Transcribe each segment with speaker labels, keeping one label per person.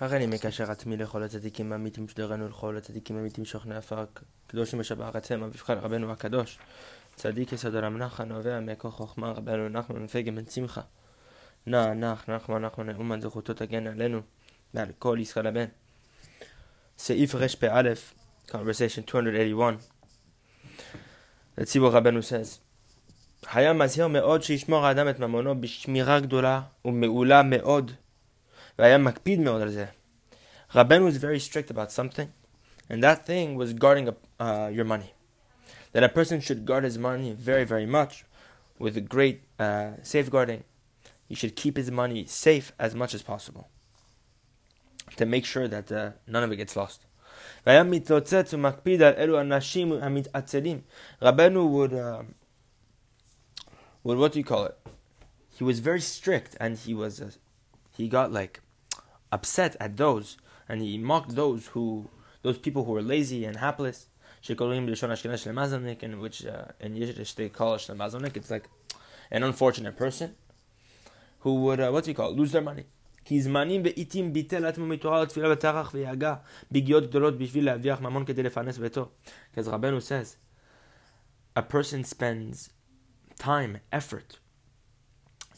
Speaker 1: הריני מקשר עצמי לכל הצדיקים האמיתים שדרנו לכל הצדיקים האמיתים שוכני עפר קדושים בשבח עצם אביבך רבנו הקדוש. צדיק יסוד הרב נחמן נובע מכוח חוכמה רבנו נחמן מפגם בן שמחה. נע נח נחמן נחמן נאומן זכותו תגן עלינו ועל כל ישראל הבן. סעיף רפ"א conversation 281 הציבור רבנו says היה מזהיר מאוד שישמור האדם את ממונו בשמירה גדולה ומעולה מאוד והיה מקפיד מאוד על זה. Rabben was very strict about something, and that thing was guarding uh, your money. That a person should guard his money very, very much, with a great uh, safeguarding. He should keep his money safe as much as possible, to make sure that uh, none of it gets lost. Rabbeinu would, uh, would, what do you call it? He was very strict, and he was, uh, he got like upset at those, and he mocked those who, those people who were lazy and hapless. in which uh, in Yiddish they call it It's like an unfortunate person who would, uh, what's he called, lose their money. כי זמנים ועיתים ביטל עצמו מתורה לתפילה וטרח ויגע בגיאות גדולות בשביל להרוויח ממון כדי לפרנס ביתו. Because Rabbeinu says, a person spends time, effort,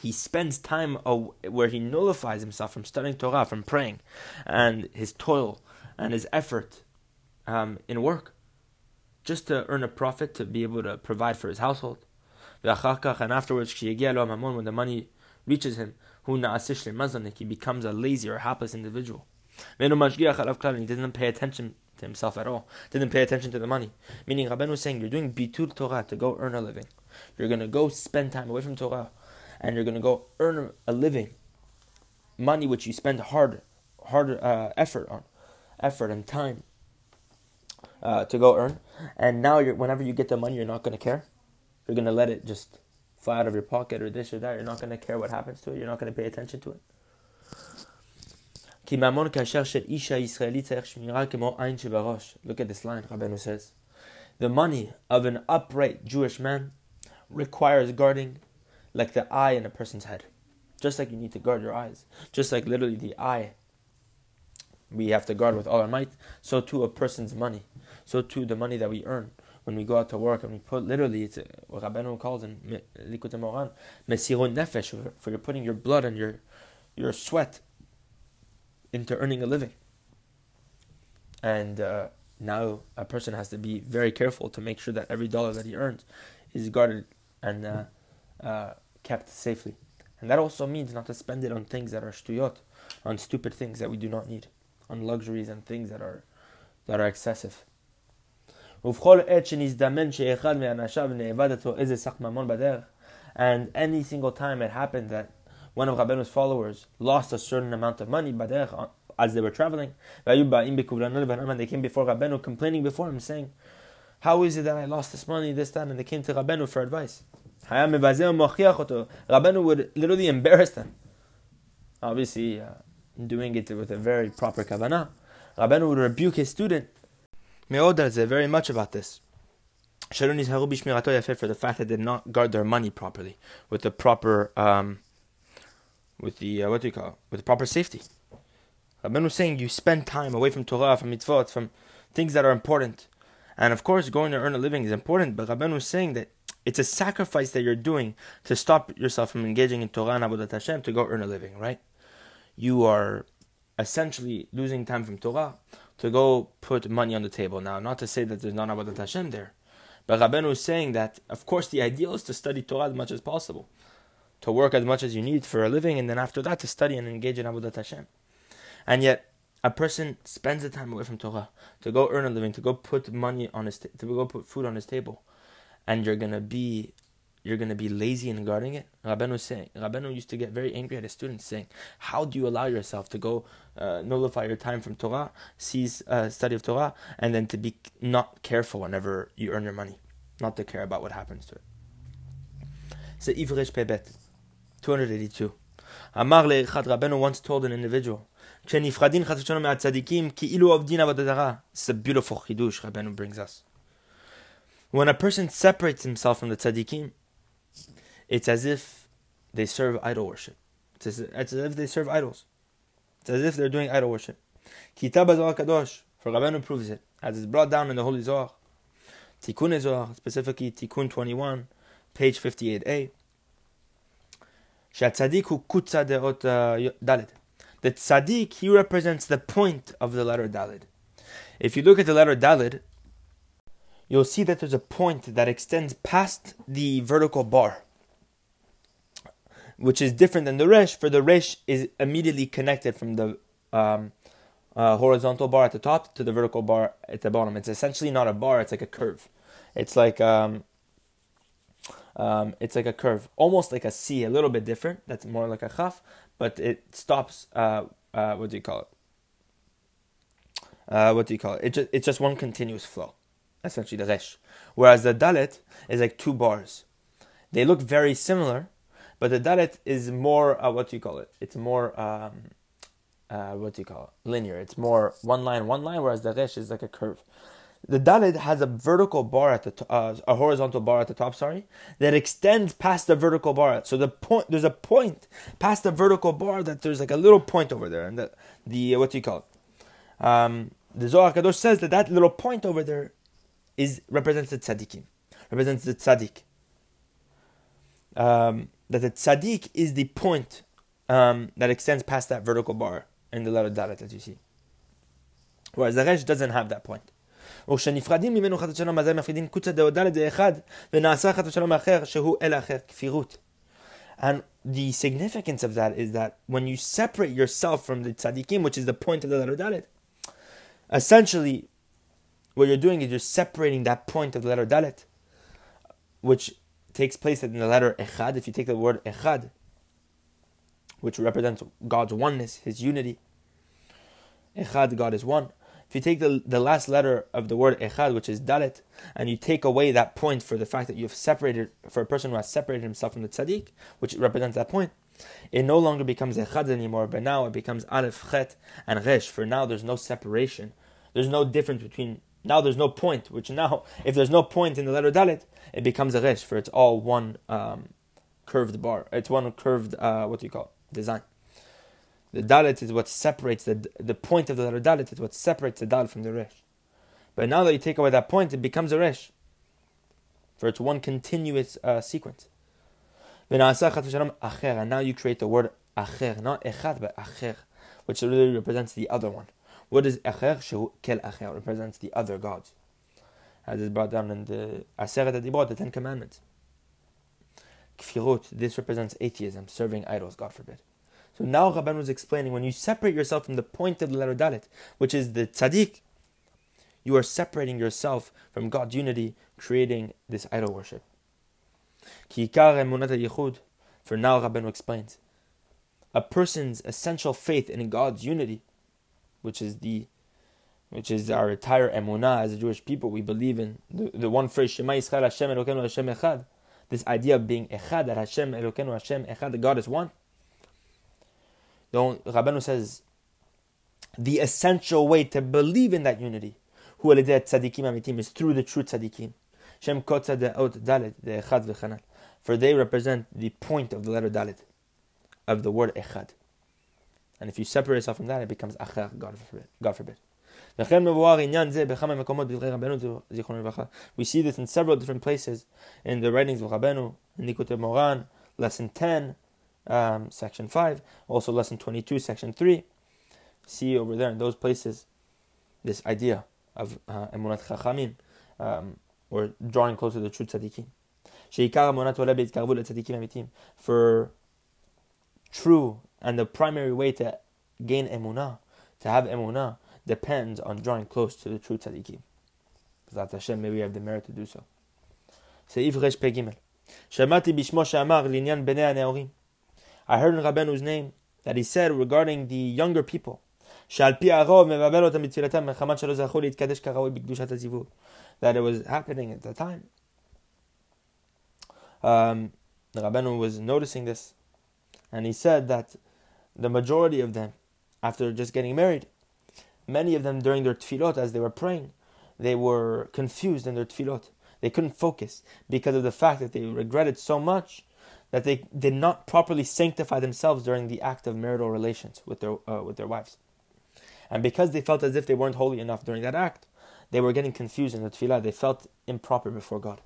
Speaker 1: he spends time where he nullifies himself from studying Torah, from praying, and his toil and his effort um, in work, just to earn a profit to be able to provide for his household. And afterwards, when the money reaches him, he becomes a lazy or hapless individual. He didn't pay attention to himself at all. Didn't pay attention to the money. Meaning, Rabbeinu was saying, you're doing bitur Torah to go earn a living. You're going to go spend time away from Torah and you're going to go earn a living, money which you spend hard, hard uh, effort on, effort and time uh, to go earn, and now whenever you get the money, you're not going to care. You're going to let it just fly out of your pocket or this or that. You're not going to care what happens to it. You're not going to pay attention to it. Look at this line, Rabbeinu says. The money of an upright Jewish man requires guarding like the eye in a person's head. Just like you need to guard your eyes, just like literally the eye. We have to guard with all our might, so too a person's money, so too the money that we earn when we go out to work and we put literally it's what Rabbeinu calls in Likutei Moharan mesirut nefesh for you're putting your blood and your your sweat into earning a living. And uh, now a person has to be very careful to make sure that every dollar that he earns is guarded. And uh, uh, kept safely. And that also means not to spend it on things that are shtuyot, on stupid things that we do not need, on luxuries and things that are that are excessive. And any single time it happened that one of Rabbeinu's followers lost a certain amount of money as they were traveling, they came before Rabbeinu complaining before him, saying, How is it that I lost this money, this, that? And they came to Rabbeinu for advice. Rabbeinu would literally embarrass them. Obviously, uh, doing it with a very proper kavanah. Rabbeinu would rebuke his student. Me'odar very much about this. For the fact that they did not guard their money properly, with the proper, um, with the, uh, what do you call it? with the proper safety. Rabbeinu was saying you spend time away from Torah, from mitzvot, from things that are important. And of course, going to earn a living is important, but Rabbeinu was saying that it's a sacrifice that you're doing to stop yourself from engaging in Torah and Avodat Hashem to go earn a living, right? You are essentially losing time from Torah to go put money on the table. Now, not to say that there's not Avodat Hashem there, but Rabbeinu is saying that, of course, the ideal is to study Torah as much as possible, to work as much as you need for a living, and then after that to study and engage in Avodat Hashem. And yet, a person spends the time away from Torah to go earn a living, to go put money on his, to go put food on his table, and you're gonna be you're gonna be lazy in guarding it. Rabbeinu saying Rabbeinu used to get very angry at his students, saying, "How do you allow yourself to go uh, nullify your time from Torah, seize uh, study of Torah, and then to be not careful whenever you earn your money, not to care about what happens to it." So Ivresh Pebet, two hundred eighty-two. Amar le'echad Rabbeinu once told an individual. It's a beautiful chidush Rabbeinu brings us. When a person separates himself from the tzaddikim, it's as if they serve idol worship. It's as, it's as if they serve idols. It's as if they're doing idol worship. Kitab Zohar Kadosh, for Rabbanu proves it, as it's brought down in the Holy Zohar. Tikkun Zohar, specifically Tikkun 21, page 58a. Uh, the tzaddik, he represents the point of the letter Dalid. If you look at the letter Dalid, you'll see that there's a point that extends past the vertical bar, which is different than the resh, for the resh is immediately connected from the um, uh, horizontal bar at the top to the vertical bar at the bottom. It's essentially not a bar, it's like a curve. It's like um, um, it's like a curve, almost like a C, a little bit different. That's more like a chaf, but it stops. Uh, uh, what do you call it? Uh, what do you call it? it just, it's just one continuous flow, essentially the resh. Whereas the dalet is like two bars. They look very similar, but the dalet is more. Uh, what do you call it? It's more. Um, uh, what do you call it? Linear. It's more one line, one line. Whereas the resh is like a curve. The Dalet has a vertical bar at the t- uh, a horizontal bar at the top, sorry, that extends past the vertical bar. So the point there's a point past the vertical bar that there's like a little point over there, and the the uh, what do you call it? Um, the Zohar Kadosh says that that little point over there is represents the tzaddikim, represents the tzaddik. Um, that the tzaddik is the point um, that extends past that vertical bar in the letter Dalet as you see. Whereas the Resh doesn't have that point. וכשנפרדים ממנו חס ושלום, אזי מפרידים קוצא דאודה לאחד, ונעשה חס ושלום אחר, שהוא אל אחר, כפירות. And the significance of that is that when you separate yourself from the tzaddikim, which is the point of the letter dalet, essentially, what you're doing is you're separating that point of the letter dalet, which takes place in the letter echad. If you take the word echad, which represents God's oneness, His unity, echad, God is one. If you take the, the last letter of the word echad, which is dalet, and you take away that point for the fact that you've separated, for a person who has separated himself from the tzaddik, which represents that point, it no longer becomes echad anymore, but now it becomes alef, chet, and resh. For now, there's no separation. There's no difference between, now there's no point, which now, if there's no point in the letter dalet, it becomes a resh, for it's all one um, curved bar. It's one curved, uh, what do you call it, design. The dalet is what separates the the point of the letter dalet is what separates the dal from the resh. But now that you take away that point, it becomes a resh. For it's one continuous uh, sequence. And now you create the word acher, not echad, but acher, which really represents the other one. What is? Shehu kel acher, represents the other gods. As is brought down in the Aseret Adibot, the Ten Commandments. Kfirut, this represents atheism, serving idols, God forbid. So now Rabban was explaining when you separate yourself from the point of the letter Dalet, which is the tzaddik, you are separating yourself from God's unity, creating this idol worship. For now Rabban explains, a person's essential faith in God's unity, which is the which is our entire emunah as a Jewish people. We believe in the, the one phrase Shema Yisrael Hashem Elokeinu Hashem Echad. This idea of being Echad, that Hashem Elokeinu Hashem Echad, that God is one. The Rabbanu says the essential way to believe in that unity, who tzadikim is through the true tzadikim. Shem dalet echad For they represent the point of the letter dalet, of the word echad. And if you separate yourself from that, it becomes achar, God forbid. God forbid. We see this in several different places in the writings of Rabbeinu, in Likutei Moharan, lesson 10, um, section 5, also lesson 22, section 3. See over there in those places this idea of uh, emunat chachamim, um, or drawing closer to the true tzaddikim. For true and the primary way to gain emunah, to have emunah, depends on drawing close to the true tzaddikim. Because Hashem, maybe we have the merit to do so. סעיף רפ"ג שמעתי בשמו שאמר לעניין בני הנאורים I heard in Rabbenu's name that he said regarding the younger people, that it was happening at the time. Um, the Rabbenu was noticing this, and he said that the majority of them, after just getting married, many of them during their tefillot, as they were praying, they were confused in their tefillot. They couldn't focus because of the fact that they regretted so much that they did not properly sanctify themselves during the act of marital relations with their uh, with their wives, and because they felt as if they weren't holy enough during that act, they were getting confused in the tefillah. They felt improper before God.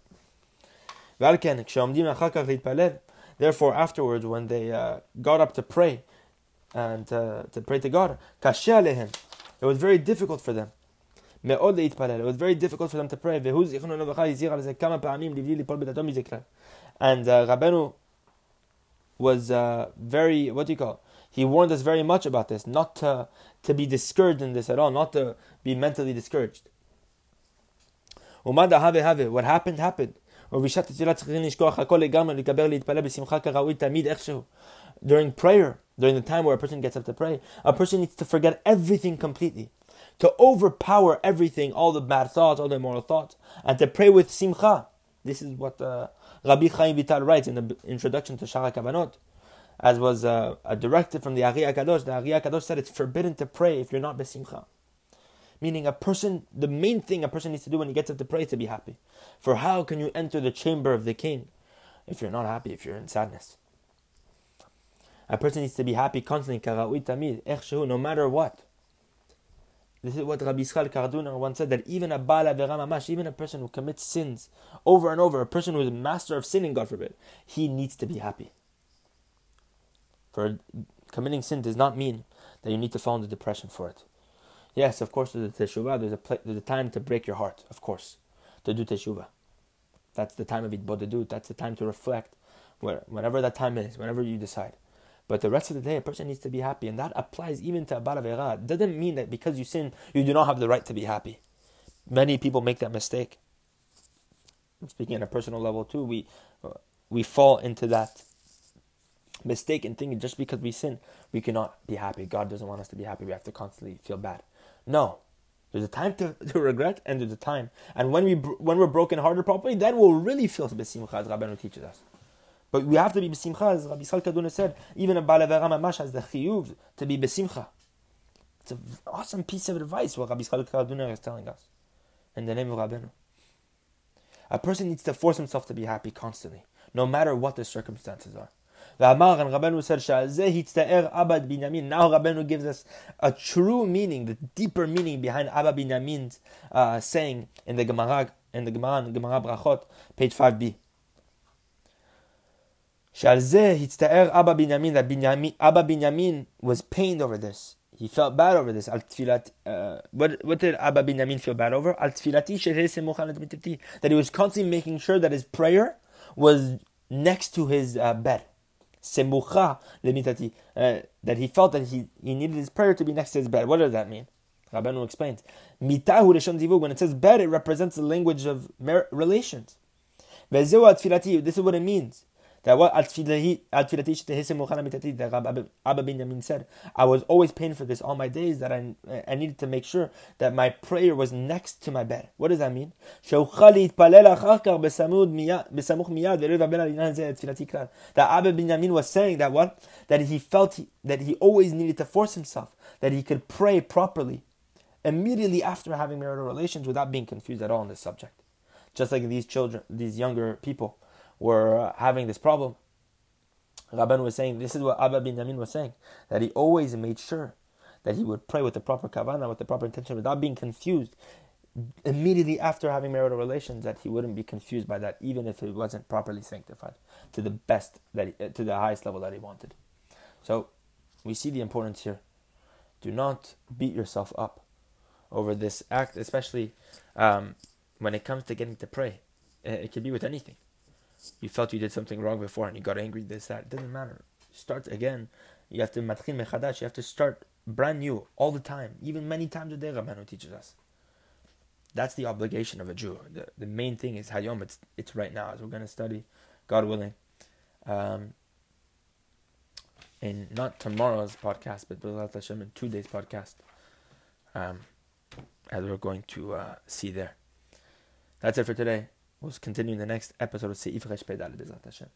Speaker 1: Therefore, afterwards, when they uh, got up to pray and uh, to pray to God, it was very difficult for them. It was very difficult for them to pray. And uh, Rabbeinu was uh, very, what do you call? He warned us very much about this, not to, to be discouraged in this at all, not to be mentally discouraged. What happened, happened. During prayer, during the time where a person gets up to pray, a person needs to forget everything completely. To overpower everything, all the bad thoughts, all the immoral thoughts, and to pray with simcha. This is what uh, Rabbi Chaim Vital writes in the introduction to Shaar HaKavanot, as was uh, a directive from the Ari Kadosh. The Ari Kadosh said it's forbidden to pray if you're not besimcha. Meaning, a person, the main thing a person needs to do when he gets up to pray is to be happy. For how can you enter the chamber of the king if you're not happy, if you're in sadness? A person needs to be happy constantly, no matter what. This is what Rabbi Yisrael Karduner once said that even a Baal Mamash, even a person who commits sins over and over, a person who is a master of sinning, God forbid, he needs to be happy. For committing sin does not mean that you need to fall into depression for it. Yes, of course, there's a teshuvah. There's a pl- there's a time to break your heart. Of course, to do teshuvah. That's the time of it, but to do. That's the time to reflect. Whenever that time is, whenever you decide. But the rest of the day, a person needs to be happy, and that applies even to Abara It doesn't mean that because you sin, you do not have the right to be happy. Many people make that mistake. Speaking on a personal level too, we we fall into that mistake in thinking just because we sin, we cannot be happy. God doesn't want us to be happy. We have to constantly feel bad. No. There's a time to, to regret and there's a time. And when, we, when we're broken hearted properly, then we'll really feel besimcha as Rabbeinu teaches us. But we have to be besimcha, as Rabbi Yisrael Karduner said, even a Balavera Mamash has the chiyuv to be besimcha. It's an awesome piece of advice what Rabbi Yisrael Karduner is telling us in the name of Rabbeinu. A person needs to force himself to be happy constantly, no matter what the circumstances are. V'amar and Rabbeinu said, Abba Binyamin. Now Rabbeinu gives us a true meaning, the deeper meaning behind Abba binyamin's uh, saying in the Gemara, in the Gemara, in the Gemara Brachot, page 5b. Abba Binyamin, that Binyamin, Abba Binyamin was pained over this. He felt bad over this. Al uh, what, what did Abba Binyamin feel bad over? Al That he was constantly making sure that his prayer was next to his uh, bed. Semucha lemitati. That he felt that he, he needed his prayer to be next to his bed. What does that mean? Rabbanu explains. Mitahu When it says bed, it represents the language of relations. This is what it means. That what Al that Abba Binyamin said, I was always paying for this all my days that I, I needed to make sure that my prayer was next to my bed. What does that mean? That Abba Binyamin was saying that what? That he felt he, that he always needed to force himself, that he could pray properly immediately after having marital relations without being confused at all on this subject. Just like these children, these younger people were having this problem, Rabban was saying, this is what Abba Binyamin was saying, that he always made sure that he would pray with the proper kavanah, with the proper intention, without being confused immediately after having marital relations, that he wouldn't be confused by that, even if it wasn't properly sanctified to the best, that he, to the highest level that he wanted. So, we see the importance here. Do not beat yourself up over this act, especially um, when it comes to getting to pray. It could be with anything you felt you did something wrong before and you got angry, this, that. It doesn't matter. Start again. You have to matchil mechadash. You have to start brand new all the time, even many times a day. Rabbanu teaches us. That's the obligation of a Jew. The, the main thing is hayom. It's it's right now as we're going to study, God willing, um, in not tomorrow's podcast, but B'ezrat Hashem in two days podcast, um, as we're going to uh, see there. That's it for today. We'll continue in the next episode of Seif Resh Pedal Bezrat Hashem.